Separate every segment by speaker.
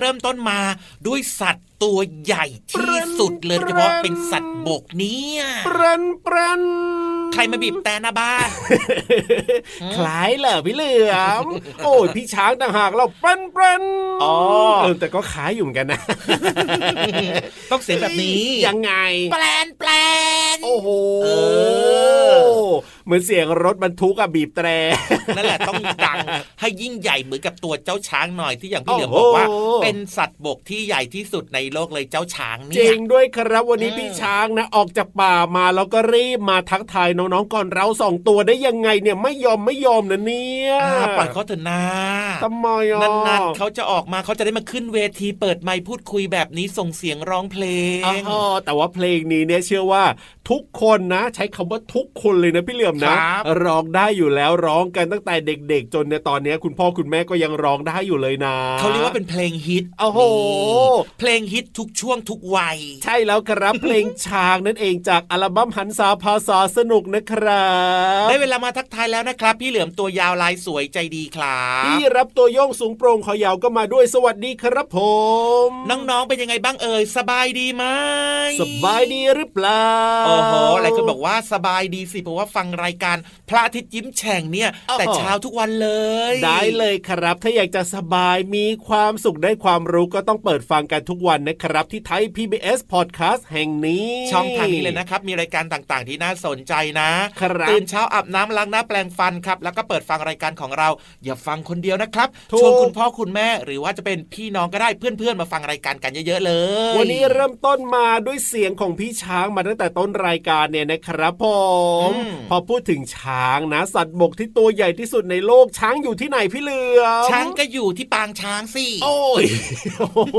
Speaker 1: เริ่มต้
Speaker 2: นมา
Speaker 3: ด้วยสัตว์ตัวใหญ่ที่สุดเลยโดยเฉพาะเป็นสัตว์บกเนี่ย
Speaker 4: ปรนปรน
Speaker 3: ใครมาบีบแต่หน้าบ้าน
Speaker 4: คล้ายเหรอพี่เหลือมโอ้ยพี่ช้างต่างหากเราปรนปรน
Speaker 3: อ๋อ
Speaker 4: เออแต่ก็คล้ายอยู่เหมือนกันนะ
Speaker 3: ต้องเสียงแบบนี้
Speaker 4: ยังไง
Speaker 3: แปลนแปลน
Speaker 4: โอ้โห
Speaker 3: เออ
Speaker 4: เหมือนเสียงรถบรรทุกอะบีบแตร
Speaker 3: นั่นแหละต้องดังให้ยิ่งใหญ่เหมือนกับตัวเจ้าช้างหน่อยที่อย่างพี่เหลือมบอกว่า
Speaker 4: โอ้โห
Speaker 3: เป็นสัตว์บกที่ใหญ่ที่สุดในโลกเลยเจ้าช้าง
Speaker 4: จ
Speaker 3: เนี่
Speaker 4: ริ
Speaker 3: ย
Speaker 4: งด้วยครับวันนี้
Speaker 3: อืม
Speaker 4: พี่ช้างนะออกจากป่ามาแล้วก็รีบมาทักทายน้องๆก่อนเราสองตัวได้ยังไงเนี่ยไม่ยอมไม่ยอมนะเนี่ย
Speaker 3: อ่าปล่อยเขาเถอะนา
Speaker 4: ทำไมอะ
Speaker 3: นานๆเขาจะออกมาเขาจะได้มาขึ้นเวทีเปิดไมค์พูดคุยแบบนี้ส่งเสียงร้องเพลง
Speaker 4: อ๋อแต่ว่าเพลงนี้เนี่ยเชื่อว่า ทุกคนนะ ใช้คำว่าทุกคนเลยนะพี่เหลี่ยมนะครับร้องได้อยู่แล้วร้องกันตั้งแต่เด็ก ๆ จนในยตอนเนี้ยคุณพ่อคุณแม่ก็ยังร้องได้อยู่เลยนะ
Speaker 3: เขาเรียกว่าเป็นเพลงฮิต
Speaker 4: โอ้โห
Speaker 3: นี่เพลงฮิตทุกช่วงทุกวัย
Speaker 4: ใช่แล้วครับเพลงช้างนั่นเองจากอัลบั้มหันษาภาษาสนุกนะครับ
Speaker 3: ได้เวลามาทักทายแล้วนะครับ พี่เหลือมตัวยาวลายสวยใจดีครับ
Speaker 4: พี่รับตัวโยงสูงโปร่งคอยาวก็มาด้วยสวัสดีครับผม
Speaker 3: น้องๆเป็นยังไงบ้างเอ่ยสบายดีไหม
Speaker 4: สบายดีหรือเปล่า
Speaker 3: โอ้โหหลายคนบอกว่าสบายดีสิเพราะว่าฟังรายการพระอาทิตย์ยิ้มแฉ่งเนี่ย
Speaker 4: อ๋อ
Speaker 3: แต่เช้าทุกวันเลย
Speaker 4: ได้เลยครับ ถ้าอยากจะสบายมีความสุขได้ความรู้ก็ต้องเปิดฟังกันทุกวันนะครับ ที่ไทย PBS Podcast แห่งนี้
Speaker 3: ช่องทางนี้เลยนะครับ มีรายการต่างๆ ที่น่าสนใจนะ
Speaker 4: ครับ
Speaker 3: ตื่นเช้าอาบน้ำล้างหน้าแปลงฟันครับ แล้วก็เปิดฟังรายการของเรา อย่าฟังคนเดียวนะครับ
Speaker 4: ถูก
Speaker 3: ชวนคุณพ่อคุณแม่หรือว่าจะเป็นพี่น้องก็ได้เพื่อนๆมาฟังรายการกันเยอะๆเลย
Speaker 4: วันนี้เริ่มต้นมาด้วยเสียงของพี่ช้างมาตั้งแต่ต้นรายการเนี่ยนะครับผม
Speaker 3: อืม
Speaker 4: พอพูดถึงช้างนะ สัตว์บกที่ตัวใหญ่ที่สุดในโลกช้างอยู่ที่ไหนพี่เหลือม
Speaker 3: ช้างก็อยู่ที่ปางช้างสิ
Speaker 4: โอ้ยโอ้โห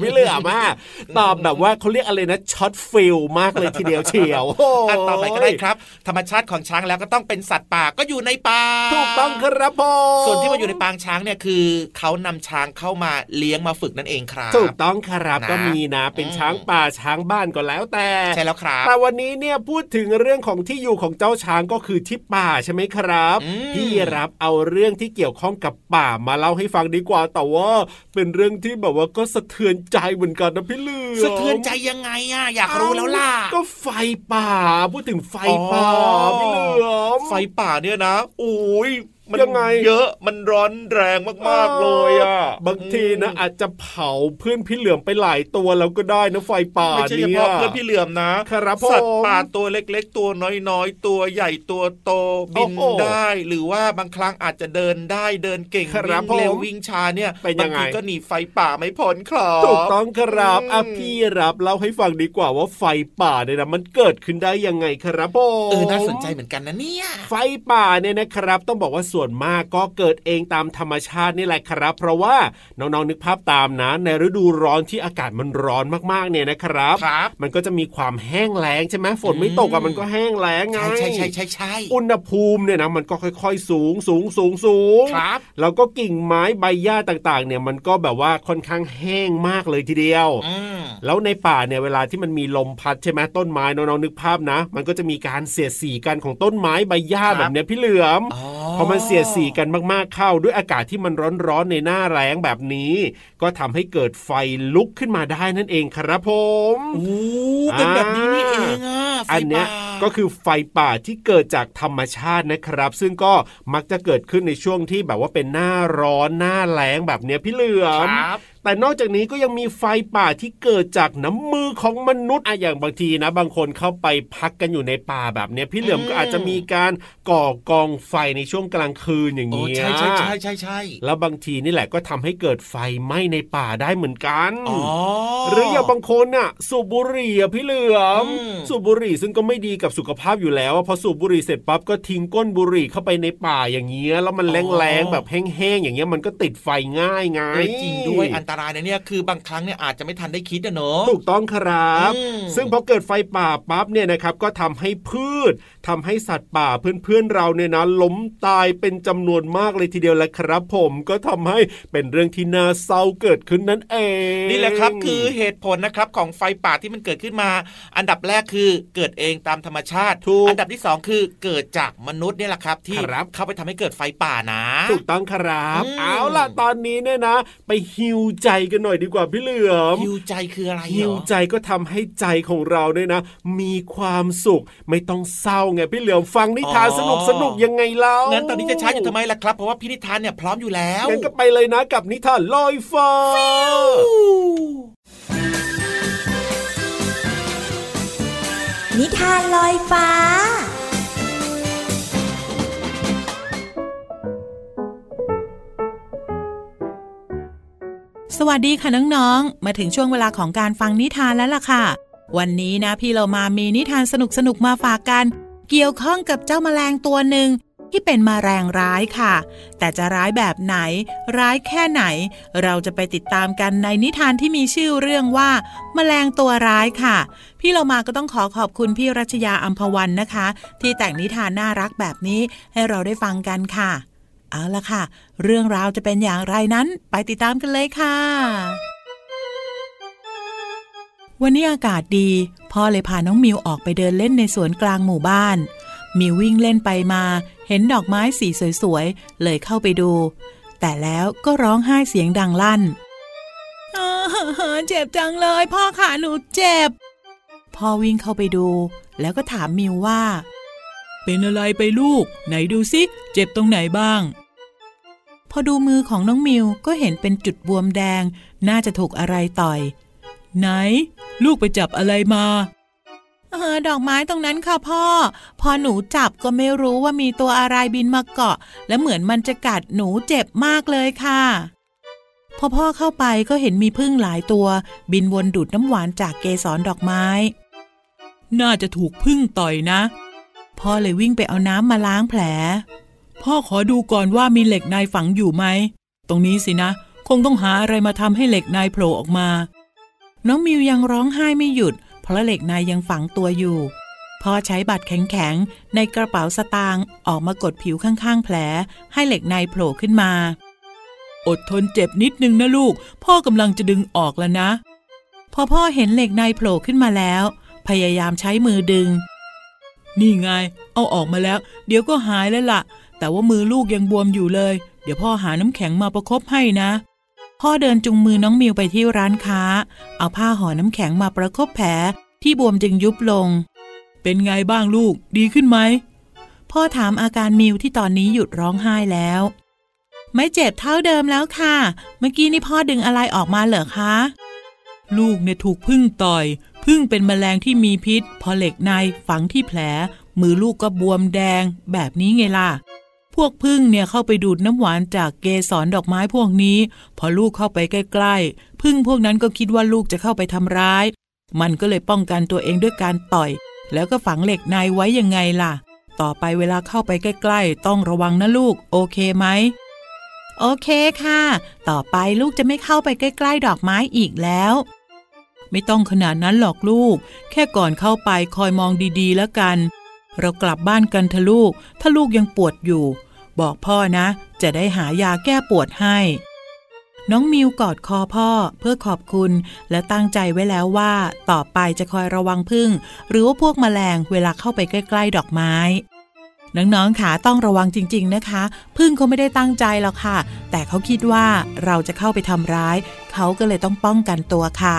Speaker 4: พี่เหลือมากตอบแบบว่าเขาเรียกอะไรนะ shot feel มากเลยทีเดียวเชียวโอ้ย
Speaker 3: อันต่อไปก็ได้ครับ ธรรมชาติของช้างแล้วก็ต้องเป็นสัตว์ป่าก็อยู่ในป่า
Speaker 4: ถูกต้องครับผม
Speaker 3: ส่วนที่มาอยู่ในปางช้างเนี่ยคือเขานำช้างเข้ามาเลี้ยงมาฝึกนั่นเองครับ
Speaker 4: ถูกต้องครับ
Speaker 3: นะ
Speaker 4: ก็มีนะ เป็น
Speaker 3: อืม
Speaker 4: ช้างป่าช้างบ้านก็แล้วแต่
Speaker 3: ใช่แล้วครับ
Speaker 4: แต่วันนี้เนี่ยพูดถึงเรื่องของที่อยู่ของเจ้าช้างก็คือที่ป่าใช่ไหมครับ
Speaker 3: อืม
Speaker 4: พี่รับเอาเรื่องที่เกี่ยวข้องกับป่ามาเล่าให้ฟังดีกว่าแต่ว่าเป็นเรื่องที่แบบว่าก็สะเทือนใจเหมือนกันนะพี่เหลือม
Speaker 3: สะเทือนใจยังไงอะอยากรู้แล้วล่ะ
Speaker 4: ก็ไฟป่า พูดถึงไฟป่า
Speaker 3: อ๋อ
Speaker 4: พี่เหลือม
Speaker 3: ไฟป่าเนี่ยนะโอ้ย มัน
Speaker 4: ยังไง
Speaker 3: เยอะมันร้อนแรงมากๆเลยอะ
Speaker 4: บางทีนะอาจจะเผาเพื่อนพี่เหลือมไปหลายตัวแล้วก็ได้นะไฟป่า
Speaker 3: ไม่ใช่เฉ
Speaker 4: เนี่ย
Speaker 3: พาะเพื่อนพี่เหลือมนะครับ
Speaker 4: ผม
Speaker 3: สัตว์ป่าตัวเล็ก ๆ ตัวน้อยๆ ตัวใหญ่ตัวโตบิน
Speaker 4: โอ้โห
Speaker 3: ได้ หรือว่าบางครั้งอาจจะเดินได้เดินเก่ง
Speaker 4: ครับ
Speaker 3: วิ่งเร็ว
Speaker 4: ผม
Speaker 3: วิ่งช้าเนี่ย
Speaker 4: เป็นยังไง
Speaker 3: บางทีก็หนีไฟป่าไม่พ้นครับ
Speaker 4: ถูกต้องครับ
Speaker 3: อืม
Speaker 4: อะพี่รับเล่าให้ฟังดีกว่าว่าไฟป่าเนี่ยนะมันเกิดขึ้นได้ยังไงครับผม
Speaker 3: เออน่าสนใจเหมือนกันนะเนี่ย
Speaker 4: ไฟป่าเนี่ยนะครับ ต้องบอกว่าส่วนมากก็เกิดเองตามธรรมชาตินี่แหละครับ เพราะว่าน้องๆนึกภาพตามนะในฤดูร้อนที่อากาศมันร้อนมากๆเนี่ยนะครับ
Speaker 3: ครับ
Speaker 4: มันก็จะมีความแห้งแล้งใช่ไหมฝนไม่ตกอะมันก็แห้งแล้งไง
Speaker 3: ใช่ใช่ใช่ใช่ใช่
Speaker 4: อุณหภูมิเนี่ยนะมันก็ค่อย ๆ สูงสูงสูงสูง
Speaker 3: ครับ
Speaker 4: แล้วก็กิ่งไม้ใบหญ้าต่างๆ เนี่ยมันก็แบบว่าค่อนข้างแห้งมากเลยทีเดียว
Speaker 3: อืม
Speaker 4: แล้วในป่าเนี่ยเวลาที่มันมีลมพัดใช่ไหมต้นไม้น้องๆนึกภาพนะ มันก็จะมีการเสียดสีกันของต้นไม้ใบหญ้า
Speaker 3: ครับ
Speaker 4: แบบเนี้ยพี่เหลือม
Speaker 3: อ๋อ
Speaker 4: พอมันเสียดสีกันมากๆเข้าด้วยอากาศที่มันร้อนๆในหน้าแรงแบบนี้ ก็ทำให้เกิดไฟลุกขึ้นมาได้นั่นเองครับผม
Speaker 3: โอ้เป็นแบบนี้นี่เองอะไฟ
Speaker 4: อันเนี้ย
Speaker 3: ป่า
Speaker 4: ก็คือไฟป่าที่เกิดจากธรรมชาตินะครับ ซึ่งก็มักจะเกิดขึ้นในช่วงที่แบบว่าเป็นหน้าร้อนหน้าแล้งแบบเนี้ยพี่เหลือม
Speaker 3: ครับ
Speaker 4: แต่นอกจากนี้ก็ยังมีไฟป่าที่เกิดจากน้ำมือของมนุษย์อะอย่างบางทีนะ บางคนเข้าไปพักกันอยู่ในป่าแบบเนี้ยพี่เหลือม
Speaker 3: อืม
Speaker 4: ก็อาจจะมีการก่อกองไฟในช่วงกลางคืนอย่าง
Speaker 3: โอ้
Speaker 4: เงี้ย
Speaker 3: ใช่ใช่ใช่ใช่ใช่
Speaker 4: แล้วบางทีนี่แหละก็ทำให้เกิดไฟไหม้ในป่าได้เหมือนกัน
Speaker 3: อ๋อ
Speaker 4: หรืออย่างบางคนน่ะ สูบบุหรี่อะพี่เหลือม
Speaker 3: อืม
Speaker 4: สูบบุหรี่ซึ่งก็ไม่ดีกับสุขภาพอยู่แล้วอะพอสูบบุหรี่เสร็จปั๊บก็ทิ้งก้นบุหรี่เข้าไปในป่าอย่างเงี้ยแล้วมันแรงๆแบบแห้งๆอย่างเงี้ยมันก็ติดไฟง่ายไง
Speaker 3: เออจริงด้วยอันตรายนะเนี่ยคือบางครั้งเนี่ยอาจจะไม่ทันได้คิดนะเนอะ
Speaker 4: ถูกต้องครับ
Speaker 3: อืม
Speaker 4: ซึ่งพอเกิดไฟป่าปั๊บเนี่ยนะครับก็ทำให้พืชทำให้สัตว์ป่าเพื่อนๆเราเนี่ยนะล้มตายเป็นจำนวนมากเลยทีเดียวแหละครับ ผมก็ทำให้เป็นเรื่องที่น่าเศร้าเกิดขึ้นนั่นเอง
Speaker 3: นี่แหละครับคือเหตุผลนะครับของไฟป่าที่มันเกิดขึ้นมา อันดับแรกคือเกิดเองตามธรรมชาติ
Speaker 4: ถูก
Speaker 3: อันดับที่สองคือเกิดจากมนุษย์เนี่ยแหละครับ ที่
Speaker 4: ครับ
Speaker 3: เข้าไปทำให้เกิดไฟป่านะ
Speaker 4: ถูกต้องครับ
Speaker 3: อืม
Speaker 4: เอาล่ะตอนนี้เนี่ยนะ ไปฮิวใจกันหน่อยดีกว่าพี่เหลือม
Speaker 3: ฮิวใจคืออะไรเหรอ
Speaker 4: ฮิวใจก็ทำให้ใจของเราเนี่ยนะ มีความสุขไม่ต้องเศร้าไงพี่เหลือมฟังนิทานสนุกสนุกๆยังไงเล่า
Speaker 3: งั้
Speaker 4: งั้
Speaker 3: นตอนนี้จะช้าอยู่ทำไมล่ะครับ เพราะว่าพี่นิทานเนี่ยพร้อมอยู่แล้ว
Speaker 4: งั้นก็ไปเลยนะกับนิทานลอยฟ้า
Speaker 5: นิทานลอยฟ้า
Speaker 6: สวัสดีค่ะน้องๆ มาถึงช่วงเวลาของการฟังนิทานแล้วล่ะค่ะ วันนี้นะพี่เรามามีนิทานสนุกๆมาฝากกัน เกี่ยวข้องกับเจ้าแมลงตัวหนึ่งที่เป็นมแมลงร้ายค่ะ แต่จะร้ายแบบไหน ร้ายแค่ไหน เราจะไปติดตามกันในนิทานที่มีชื่อเรื่องว่า แมลงตัวร้ายค่ะ พี่เรามาก็ต้องขอขอบคุณพี่รัชยาอัมพวันนะคะ ที่แต่งนิทานน่ารักแบบนี้ให้เราได้ฟังกันค่ะ เอาละค่ะ เรื่องราวจะเป็นอย่างไรนั้น ไปติดตามกันเลยค่ะ วันนี้อากาศดี พ่อเลยพาน้องมิวออกไปเดินเล่นในสวนกลางหมู่บ้าน มิววิ่งเล่นไปมา เห็นดอกไม้สีสวยๆ เลยเข้าไปดู แต่แล้วก็ร้องไห้เสียงดังลั่นเจ็บจังเลย พ่อขาหนูเจ็บ พ่อวิ่งเข้าไปดู แล้วก็ถามมิวว่า เป็นอะไรไปลูก ไหนดูสิ เจ็บตรงไหนบ้าง พอดูมือของน้องมิวก็เห็นเป็นจุดบวมแดง น่าจะถูกอะไรต่อย ไหน ลูกไปจับอะไรมาเออดอกไม้ตรงนั้นค่ะพ่อ พอหนูจับก็ไม่รู้ว่ามีตัวอะไรบินมาเกาะ และเหมือนมันจะกัดหนูเจ็บมากเลยค่ะพอพ่อเข้าไปก็เห็นมีพึ่งหลายตัว บินวนดูดน้ำหวานจากเกสรดอกไม้ น่าจะถูกพึ่งต่อยนะ พ่อเลยวิ่งไปเอาน้ำมาล้างแผล พ่อขอดูก่อนว่ามีเหล็กในฝังอยู่ไหม ตรงนี้สินะ คงต้องหาอะไรมาทำให้เหล็กในโผล่ออกมา น้องมิวยังร้องไห้ไม่หยุด เพราะเหล็กในยังฝังตัวอยู่ พ่อใช้บัตรแข็งๆ ในกระเป๋าสตางค์ออกมากดผิวข้างๆ แผล ให้เหล็กในโผล่ขึ้นมา อดทนเจ็บนิดนึงนะลูก พ่อกำลังจะดึงออกแล้วนะ พอพ่อเห็นเหล็กในโผล่ขึ้นมาแล้ว พยายามใช้มือดึง นี่ไง เอาออกมาแล้ว เดี๋ยวก็หายแล้วล่ะ แต่ว่ามือลูกยังบวมอยู่เลย เดี๋ยวพ่อหาน้ำแข็งมาประคบให้นะ พ่อเดินจุงมือน้องมิวไปที่ร้านค้า เอาผ้าห่อน้ำแข็งมาประคบแผลที่บวมจึงยุบลง เป็นไงบ้างลูก ดีขึ้นไหม พ่อถามอาการมิวที่ตอนนี้หยุดร้องไห้แล้ว ไม่เจ็บเท่าเดิมแล้วค่ะ เมื่อกี้นี่พ่อดึงอะไรออกมาเหรอคะ ลูกเนี่ยถูกพึ่งต่อย พึ่งเป็นแมลงที่มีพิษ พอเหล็กในฝังที่แผล มือลูกก็บวมแดง แบบนี้ไงล่ะ พวกพึ่งเนี่ยเข้าไปดูดน้ำหวานจากเกสรดอกไม้พวกนี้ พอลูกเข้าไปใกล้ๆ พึ่งพวกนั้นก็คิดว่าลูกจะเข้าไปทำร้าย มันก็เลยป้องกันตัวเองด้วยการต่อย แล้วก็ฝังเหล็กในไว้ยังไงล่ะ ต่อไปเวลาเข้าไปใกล้ๆ ต้องระวังนะลูก โอเคไหมโอเคค่ะ ต่อไปลูกจะไม่เข้าไปใกล้ ๆ ดอกไม้อีกแล้ว ไม่ต้องขนาดนั้นหรอกลูก แค่ก่อนเข้าไปคอยมองดีๆ แล้วกัน เรากลับบ้านกันเถอะลูก ถ้าลูกยังปวดอยู่ บอกพ่อนะ จะได้หายาแก้ปวดให้ น้องมิวกอดคอพ่อเพื่อขอบคุณ และตั้งใจไว้แล้วว่า ต่อไปจะคอยระวังพึ่ง หรือว่าพวกแมลงเวลาเข้าไปใกล้ ๆ ดอกไม้น้องๆขาต้องระวังจริง ๆ นะคะ พึ่งเขาไม่ได้ตั้งใจหรอกค่ะ แต่เขาคิดว่าเราจะเข้าไปทำร้าย เขาก็เลยต้องป้องกันตัวค่ะ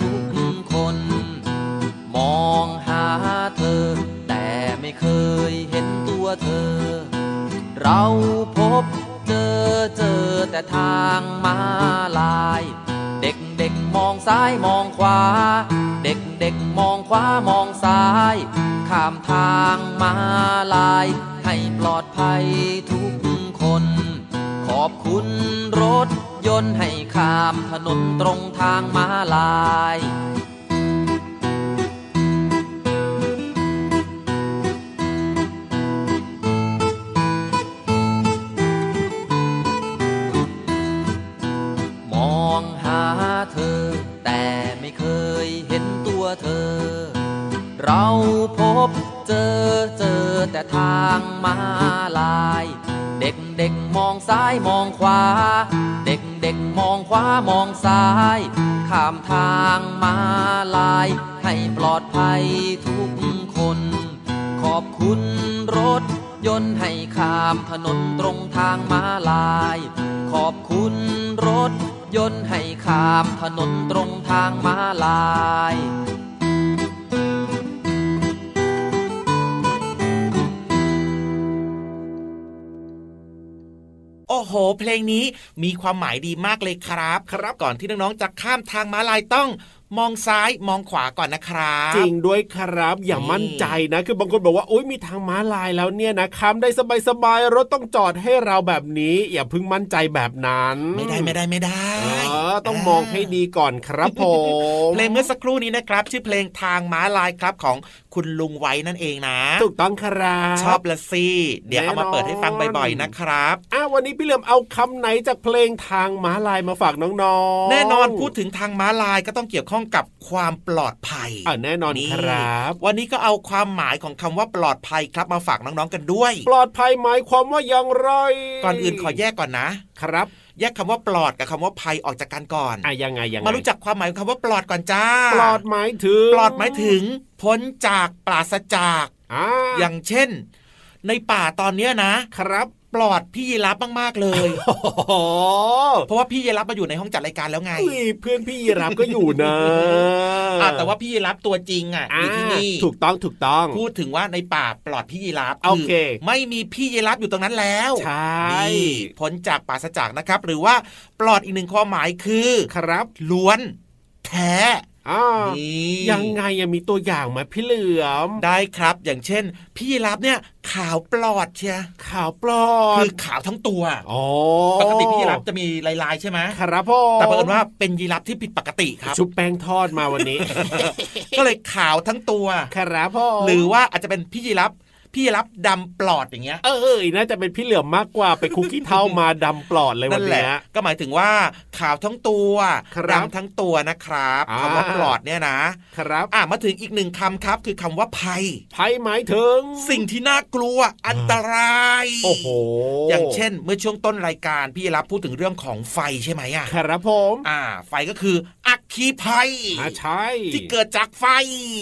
Speaker 7: ทุกคน มองหาเธอ แต่ไม่เคยเห็นตัวเธอ เราพบเจอเจอแต่ทางมาลาย เด็กเด็กมองซ้ายมองขวา เด็กเด็กมองขวามองซ้าย ข้ามทางมาลาย ให้ปลอดภัยทุกคน ขอบคุณรถยนต์ให้ ข้ามถนนตรงทางมาลาย มองหาเธอ แต่ไม่เคยเห็นตัวเธอ เราพบเจอเจอแต่ทางมาลายเด็กเด็กๆมองซ้ายมองขวา ด็กเด็กมองขวามองซ้าย ข้ามทางมาลาย ให้ปลอดภัยทุกคน ขอบคุณรถยนต์ให้ข้ามถนนตรงทางมาลาย ขอบคุณรถยนต์ให้ข้ามถนนตรงทางมาลาย
Speaker 3: โอ้โห เพลงนี้มีความหมายดีมากเลยครับ
Speaker 4: ครับ
Speaker 3: ก่อนที่น้องๆจะข้ามทางม้าลายต้องมองซ้ายมองขวาก่อนนะครับ
Speaker 4: จริงด้วยครับ อย่า
Speaker 3: นี่
Speaker 4: มั่นใจนะ คือบางคนบอกว่าโอ๊ยมีทางม้าลายแล้วเนี่ยนะข้ามได้สบายๆรถต้องจอดให้เราแบบนี้ อย่าเพิ่งมั่นใจแบบนั้น
Speaker 3: ไม่ได้ไม่ได้ไม่ได้
Speaker 4: เออต้องมองให้ดีก่อนครับผม
Speaker 3: เพลงเมื่อสักครู่นี้นะครับ ชื่อเพลงทางม้าลายครับของ คุณลุงไว้นั่นเองนะ
Speaker 4: ถูกต้องครับ
Speaker 3: ชอบละสิเดี๋ยวเอามา
Speaker 4: แน่นอน
Speaker 3: เปิดให้ฟังบ่อยๆนะครับ
Speaker 4: อะวันนี้พี่เหลือมเอาคำไหนจากเพลงทางม้าลายมาฝากน้องๆ
Speaker 3: แน่นอนพูดถึงทางม้าลายก็ต้องเกี่ยวข้องกับความปลอดภัย
Speaker 4: อะแน่นอนครับ
Speaker 3: วันนี้ก็เอาความหมายของคำว่าปลอดภัยครับมาฝากน้องๆกันด้วย
Speaker 4: ปลอดภัยหมายความว่าอย่างไร
Speaker 3: ก่อนอื่นขอแยกก่อนนะ
Speaker 4: ครับ
Speaker 3: แยกคำว่าปลอดกับคำว่าภัยออกจากกันก่อน
Speaker 4: อะยังไงยังไง
Speaker 3: มารู้จักความหมายของคำว่าปลอดก่อนจ้า
Speaker 4: ปลอดหมายถึง
Speaker 3: ปลอดหมายถึง พ้นจากปราศจาก
Speaker 4: อ่า
Speaker 3: อย่างเช่น ในป่าตอนเนี้ยนะ
Speaker 4: ครับ
Speaker 3: ปลอดพี่ยีรับมากๆเลย
Speaker 4: โอ้โห
Speaker 3: เพราะว่าพี่ยีรับมาอยู่ในห้องจัดรายการแล้วไง
Speaker 4: อุ้ยเพื่อนพี่ยีรับก็อยู่นะ
Speaker 3: อะแต่ว่าพี่ยีรับตัวจริงอะอยู่ที่นี่
Speaker 4: ถูกต้องถูกต้อง
Speaker 3: พูดถึงว่าในป่าปลอดพี่ยีรับ
Speaker 4: โอเค
Speaker 3: ไม่มีพี่ยีรับอยู่ตรงนั้นแล้ว
Speaker 4: ใช่
Speaker 3: นี่พ้นจากปราศจากนะครับ หรือว่าปลอดอีกหนึ่งความหมายคือ
Speaker 4: ครับ
Speaker 3: ล้วน แท้
Speaker 4: อ่า
Speaker 3: นี่
Speaker 4: ยังไงยังมีตัวอย่างไหมพี่เหลือม
Speaker 3: ได้ครับ อย่างเช่น พี่ยีรับเนี่ยขาวปลอดเชีย
Speaker 4: ขาวปลอด
Speaker 3: คือขาวทั้งตัว
Speaker 4: อ๋อ
Speaker 3: ปกติพี่ยีรับจะมีลายๆใช่ไหม
Speaker 4: ครับผม
Speaker 3: แต่เผอิญว่าเป็นยีรับที่ผิดปกติครับ
Speaker 4: ชุบแป้งทอดมาวันนี้
Speaker 3: ก็เลยขาวทั้งตัว
Speaker 4: ครับผม
Speaker 3: หรือว่าอาจจะเป็นพี่ยีรับ พี่รับดำปลอดอย่างเงี้ย
Speaker 4: เออน่าจะเป็นพี่เหลือมมากกว่าไปคุกกี้เท่ามาดำปลอดเลยวัน
Speaker 3: นั่นแหละ
Speaker 4: เนี้ย
Speaker 3: ก็หมายถึงว่าขาวทั้งตัว
Speaker 4: ครับ
Speaker 3: ดำทั้งตัวนะครับ
Speaker 4: อ่า
Speaker 3: คำว่าปลอดเนี่ยนะครับอะมาถึงอีกหนึ่งคำครับ คือคำว่าภัย
Speaker 4: ภัยหมายถึง
Speaker 3: สิ่งที่น่ากลัวอันตราย
Speaker 4: โอ้โห
Speaker 3: อย่างเช่น เมื่อช่วงต้นรายการพี่รับพูดถึงเรื่องของไฟใช่ไหมอะ
Speaker 4: ครับผม
Speaker 3: อ่า ไฟก็คืออัคคีภัย
Speaker 4: อ่าใช่
Speaker 3: ที่เกิดจากไฟ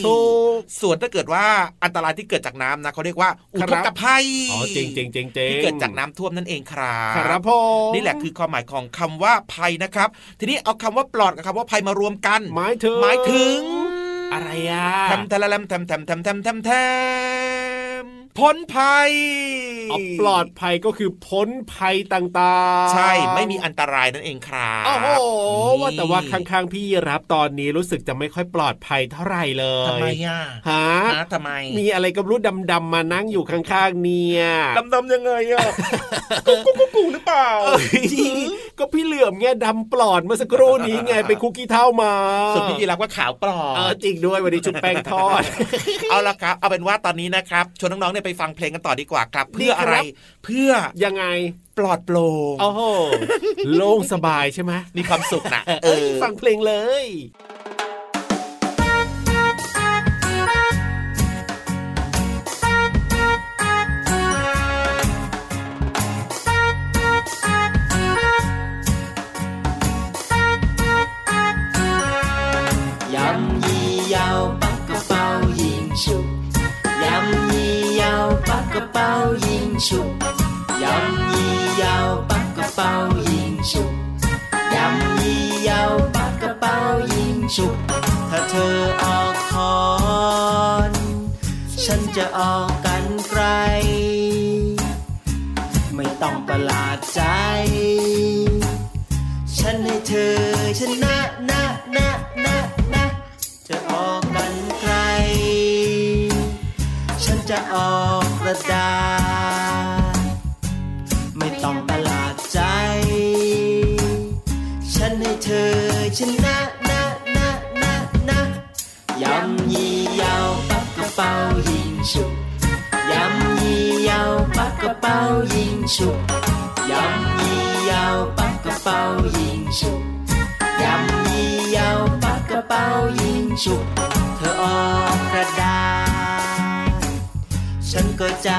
Speaker 4: ถูก
Speaker 3: ส่วนถ้าเกิดว่าอันตรายที่เกิดจากน้ำนะเขาเรียกว่าอุ
Speaker 4: ค
Speaker 3: ท
Speaker 4: รับ
Speaker 3: กภัย
Speaker 4: อ๋อจริงจริงจริงจริง
Speaker 3: ที่เกิดจากน้ำท่วมนั่นเองครับ
Speaker 4: ครับผม
Speaker 3: นี่แหละคือความหมายของคำว่าภัยนะครับ ทีนี้เอาคำว่าปลอดกับคำว่าภัยมารวมกัน
Speaker 4: หมายถึง
Speaker 3: หมายถึง
Speaker 4: อะไรอะ
Speaker 3: แทมทะละแลมแทมแทมแทมแทมแทมแทม พ้นภัย
Speaker 4: เอาปลอดภัยก็คือพ้นภัยต่างๆ
Speaker 3: ใช่ไม่มีอันตรายนั่นเองครับ
Speaker 4: โอ้โห
Speaker 3: นี่
Speaker 4: ว่าแต่ว่าข้างๆพี่รับตอนนี้รู้สึกจะไม่ค่อยปลอดภัยเท่าไหร่เลย
Speaker 3: ทำไมอะ
Speaker 4: ฮะ
Speaker 3: ฮะทำไม
Speaker 4: มีอะไรก็ไม่รู้ดำๆมานั่งอยู่ข้างๆเนี่ย
Speaker 3: ดำดำๆยังไงอะกุ๊กกุ๊กกุ๊กกุ๊กหรือเปล่า
Speaker 4: เอ้ยก็พี่เหลื่อมไงดำปลอดเมื่อสักครู่นี้ไงไปคุกกี้เท่ามา
Speaker 3: ส่วนพี่ยีรับก็ขาวปลอ
Speaker 4: เออ
Speaker 3: ด
Speaker 4: จริงด้วยวันนี้ชุบแป้งทอด
Speaker 3: เอาละครับเอาเป็นว่าตอนนี้นะครับชวนน้องๆเนี่ยไปฟังเพลงกันต่อดีกว่าครับ
Speaker 4: ดี
Speaker 3: เพื่ออะไร
Speaker 4: ครับ
Speaker 3: เพื่อ
Speaker 4: ยังไง
Speaker 3: ปลอดโปร่ง
Speaker 4: โอ้โหโล่งสบายใช่ไหม
Speaker 3: มีความสุขนะ
Speaker 4: เอ้ยฟังเพลงเลย
Speaker 8: 煙樹。ถ้าเธอออกคอนฉันจะออกกันไกล ไม่ต้องประหลาดใจ ฉันให้เธอชนะนะนะนะนะจะออกกันไกล ฉันจะออกกระดาษ ยิงฉุบยำยี่ยาวปักกระเป๋ายิงชุบยำยี่ยาวปักกระเป๋ายิงชุบเธอออกกระดาษฉันก็จะ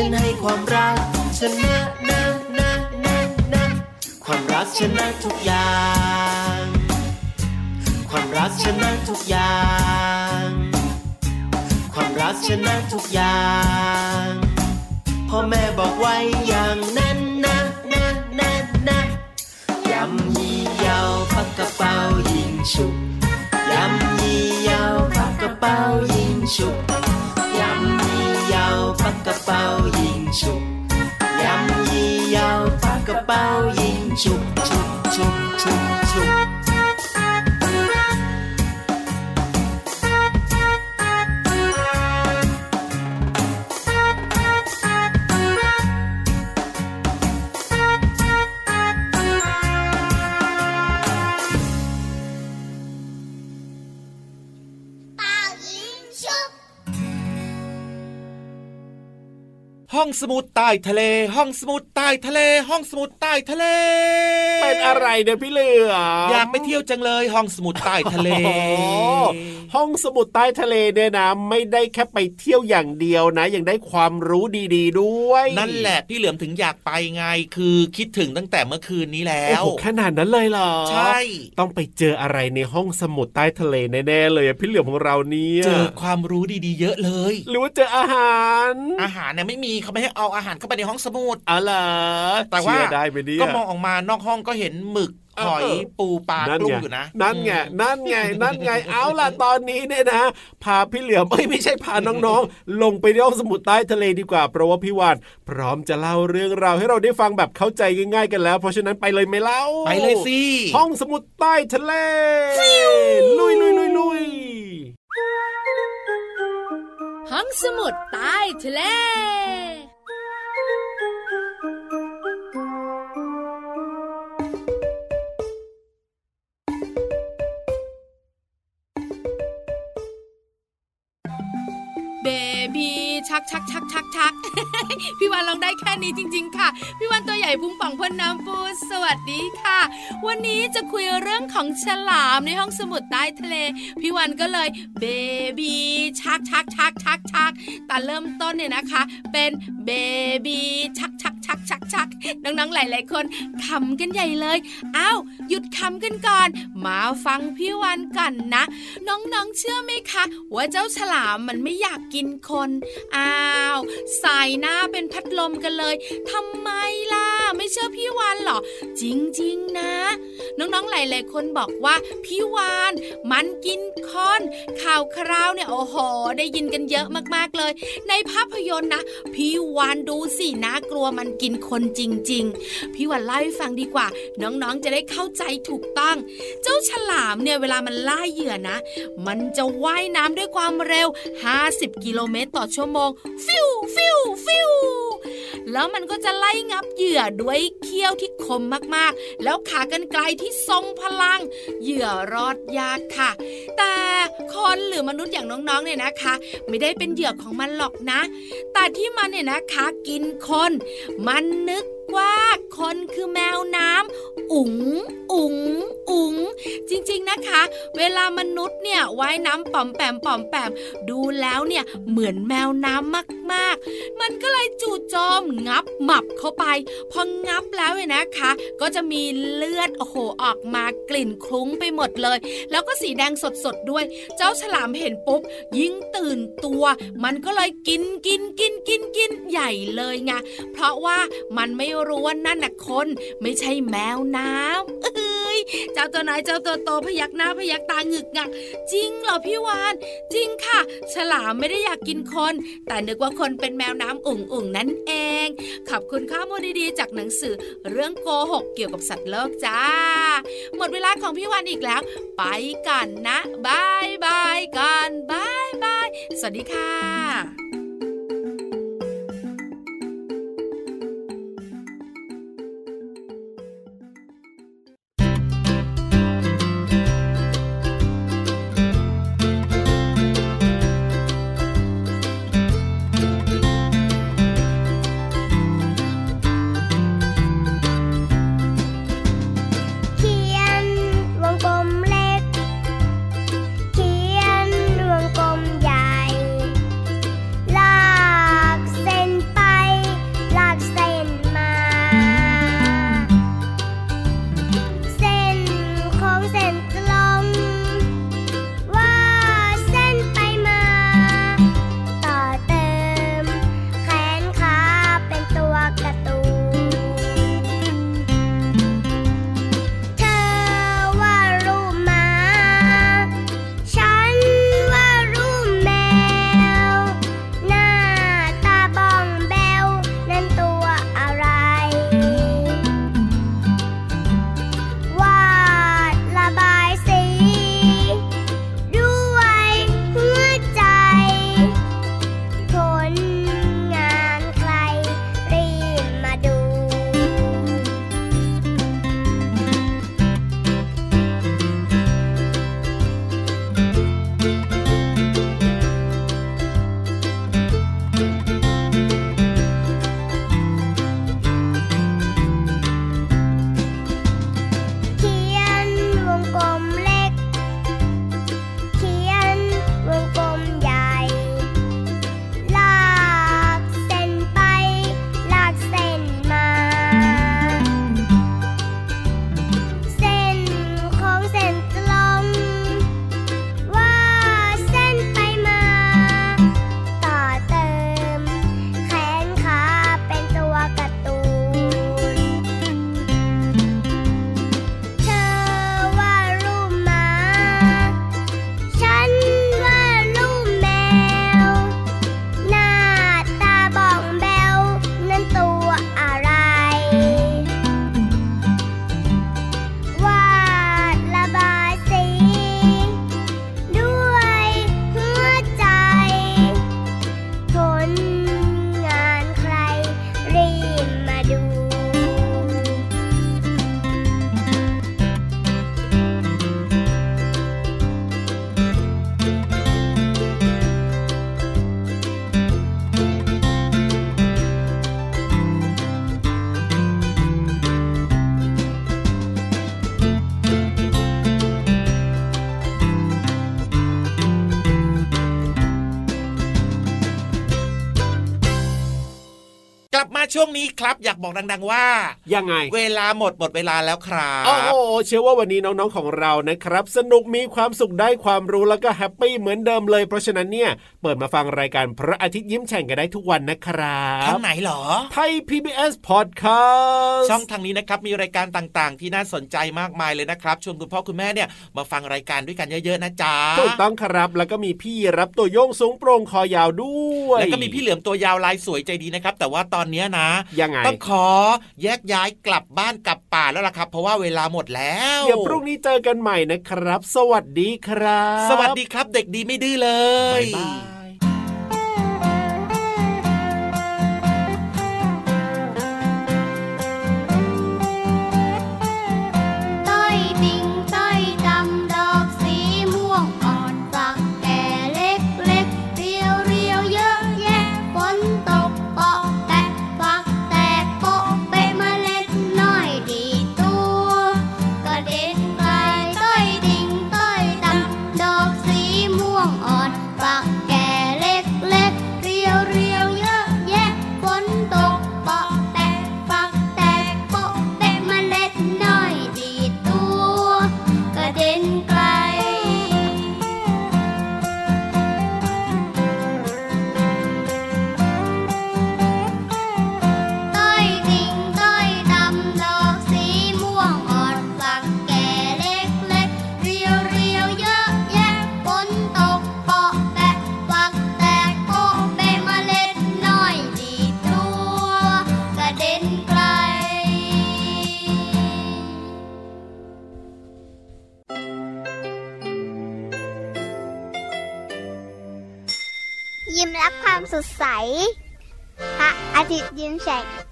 Speaker 8: ฉันให้ความรักชนะนะนะนะนะความรักชนะทุกอย่าง ความรักชนะทุกอย่าง ความรักชนะทุกอย่างพ่อแม่บอกไว้อย่างนั้นนะนะนะนะยำยี่ยาวปักกระเป๋ายิงฉุบยำยี่ยาวปักกระเป๋ายิงฉุบาวปักกระเป๋ายิงฉุ
Speaker 3: หห้องสมุดใต้ทะเล ห้องสมุดใต้ทะเล ห้องสมุดใต้ทะเล
Speaker 4: เป็นอะไรเนี่ยพี่เหลือม
Speaker 3: อยากไปเที่ยวจังเลยห้องสมุดใต้ทะเล
Speaker 4: โอ้ห้องสมุดใต้ทะเลเนี่ยนะไม่ได้แค่ไปเที่ยวอย่างเดียวนะ ยังได้ความรู้ดีๆด้วย
Speaker 3: นั่นแหละพี่เหลือมถึงอยากไปไงคือคิดถึงตั้งแต่เมื่อคืนนี้แล้
Speaker 4: โอ้
Speaker 3: ว
Speaker 4: โหขนาดนั้นเลยเหรอ
Speaker 3: ใช่
Speaker 4: ต้องไปเจออะไรในห้องสมุดใต้ทะเลแน่ๆเลยอะพี่เหลือมของเราเนี่ย
Speaker 3: เจอความรู้ดีๆ เยอะเลย
Speaker 4: หรือว่าเจออาหาร
Speaker 3: อาหารเนี่ยไม่มีเขาไม่ให้เอาอาหารเข้าไปในห้องสมุด
Speaker 4: อ๋อเหรอ
Speaker 3: แต่ว่า
Speaker 4: เชื่อได้ไหมเนี่ย
Speaker 3: ก็มองออกมานอกห้องก็เห็นหมึก
Speaker 4: เออ
Speaker 3: หอย
Speaker 4: เออ
Speaker 3: ปูปลา
Speaker 4: นั่น
Speaker 3: กลุ้
Speaker 4: ไง
Speaker 3: งอยู่นะ
Speaker 4: นั่นไง
Speaker 3: อืม
Speaker 4: นั่นไง นั่นไง เอาล่ะตอนนี้เนี่ยนะ พาพี่เหลือมเอ้ยไม่ใช่พาน้องๆ ลงไปที่ห้องสมุดใต้ทะเลดีกว่า เพราะว่าพี่วานพร้อมจะเล่าเรื่องราวให้เราได้ฟังแบบเข้าใจง่าย ๆ กันแล้ว เพราะฉะนั้นไปเลยไหมเล่า
Speaker 3: ไปเลยสิ
Speaker 4: ห้องสมุดใต้ทะเล ลุยลุยลุยลุย
Speaker 1: ห้องสมุดใต้ทะเล เบบีชักชักชักชักชักพี่วันลองได้แค่นี้จริง ๆ ค่ะ พี่วันตัวใหญ่พุงป่องพ่นน้ำปูสวัสดีค่ะ วันนี้จะคุยเรื่องของฉลามในห้องสมุดใต้ทะเล พี่วันก็เลยเบบีชักชักชักชักชักแต่เริ่มต้นเนี่ยนะคะ เป็นเบบีชักชัก ชักชักชักน้องๆหลาย ๆ คนขำกันใหญ่เลยอ้าวหยุดขำกันก่อน มาฟังพี่วันกันนะ น้องๆเชื่อไหมคะว่าเจ้าฉลามมันไม่อยากกินคนอ้าวใส่หน้าเป็นพัดลมกันเลยทำไมล่ะ ไม่เชื่อพี่วานเหรอ จจริงๆนะ น้องๆหลายๆคนบอกว่าพี่วานมันกินคน ข่าวคราวเนี่ยโอ้โห ได้ยินกันเยอะมากๆเลย ในภาพยนตร์นะพี่วานดูสินะกลัวมันกินคนจริง ๆ พี่วานเล่าให้ฟังดีกว่า น้องๆจะได้เข้าใจถูกต้อง เจ้าฉลามเนี่ยเวลามันล่าเหยื่อนะ มันจะว่ายน้ำด้วยความเร็ว 50 กิโลเมตรต่อชั่วโมง ฟิวฟิวฟิวแล้วมันก็จะไล่งับเหยื่อด้วยเขี้ยวที่คมมากๆ แล้วขากรรไกลที่ทรงพลัง เหยื่อรอดยากค่ะ แต่คนหรือมนุษย์อย่างน้องๆเนี่ยนะคะ ไม่ได้เป็นเหยื่อของมันหรอกนะ แต่ที่มันเนี่ยนะคะกินคน มันนึก ว่าคนคือแมวน้ำอุ๋ง อุ๋ง อุ๋ง จริงๆนะคะ เวลามนุษย์เนี่ยว่ายน้ำป่อมแปมป่อมแปมดูแล้วเนี่ยเหมือนแมวน้ำมากๆ มันก็เลยจู่โจมงับหมับเข้าไป พองับแล้วเนี่ยนะคะ ก็จะมีเลือดโอ้โหออกมากลิ่นคลุ้งไปหมดเลย แล้วก็สีแดงสดๆด้วย เจ้าฉลามเห็นปุ๊บยิ่งตื่นตัว มันก็เลยกินกินกินกินกินใหญ่เลยไงเพราะว่ามันไม่รู้ว่านั่นน่ะคน ไม่ใช่แมวน้ำเอ้ยเจ้าตัวน้อยเจ้าตัวโตพยักหน้าพยักตาหงึกงัก จริงเหรอพี่วาน จริงค่ะ ฉลามไม่ได้อยากกินคน แต่นึกว่าคนเป็นแมวน้ำอุ่งอุ่งนั่นเอง ขอบคุณข้อมูลดีๆจากหนังสือเรื่องโกหกเกี่ยวกับสัตว์โลกจ้า หมดเวลาของพี่วานอีกแล้ว ไปกันนะบายบายกันบายบายสวัสดีค่ะ
Speaker 3: ครับ อยากบอกดัง ๆ ว่า
Speaker 9: ยังไง
Speaker 3: เวลาหมดหมดเวลาแล้วครับ
Speaker 9: โอ้โหเชื่อว่าวันนี้น้องๆของเรานะครับ สนุกมีความสุขได้ความรู้แล้วก็แฮปปี้เหมือนเดิมเลย เพราะฉะนั้นเนี่ยเปิดมาฟังรายการพระอาทิตย์ยิ้มแฉ่งกันได้ทุกวันนะครับ
Speaker 3: ทางไหนเหรอ
Speaker 9: ไทย PBS Podcast
Speaker 3: ช่องทางนี้นะครับมีรายการต่างๆ ที่น่าสนใจมากมายเลยนะครับชวนคุณพ่อคุณแม่เนี่ยมาฟังรายการด้วยกันเยอะๆนะจ๊ะ
Speaker 9: ถูกต้องครับแล้วก็มีพี่รับตัวโยงสูงโปร่งคอยาวด้วย
Speaker 3: แล้วก็มีพี่เหลือมตัวยาวลายสวยใจดีนะครับ แต่ว่าตอนเนี้ยนะ
Speaker 9: ยังไง
Speaker 3: ต้องขอแยกย้ายกลับบ้านกลับป่าแล้วล่ะครับ เพราะว่าเวลาหมดแล้ว
Speaker 9: เดี๋ยวพรุ่งนี้เจอกันใหม่นะครับ สวัสดีครับ
Speaker 3: สวัสดีครับ เด็กดีไม่ดื้อเลย
Speaker 9: บ๊ายบาย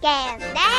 Speaker 10: ยิ้ม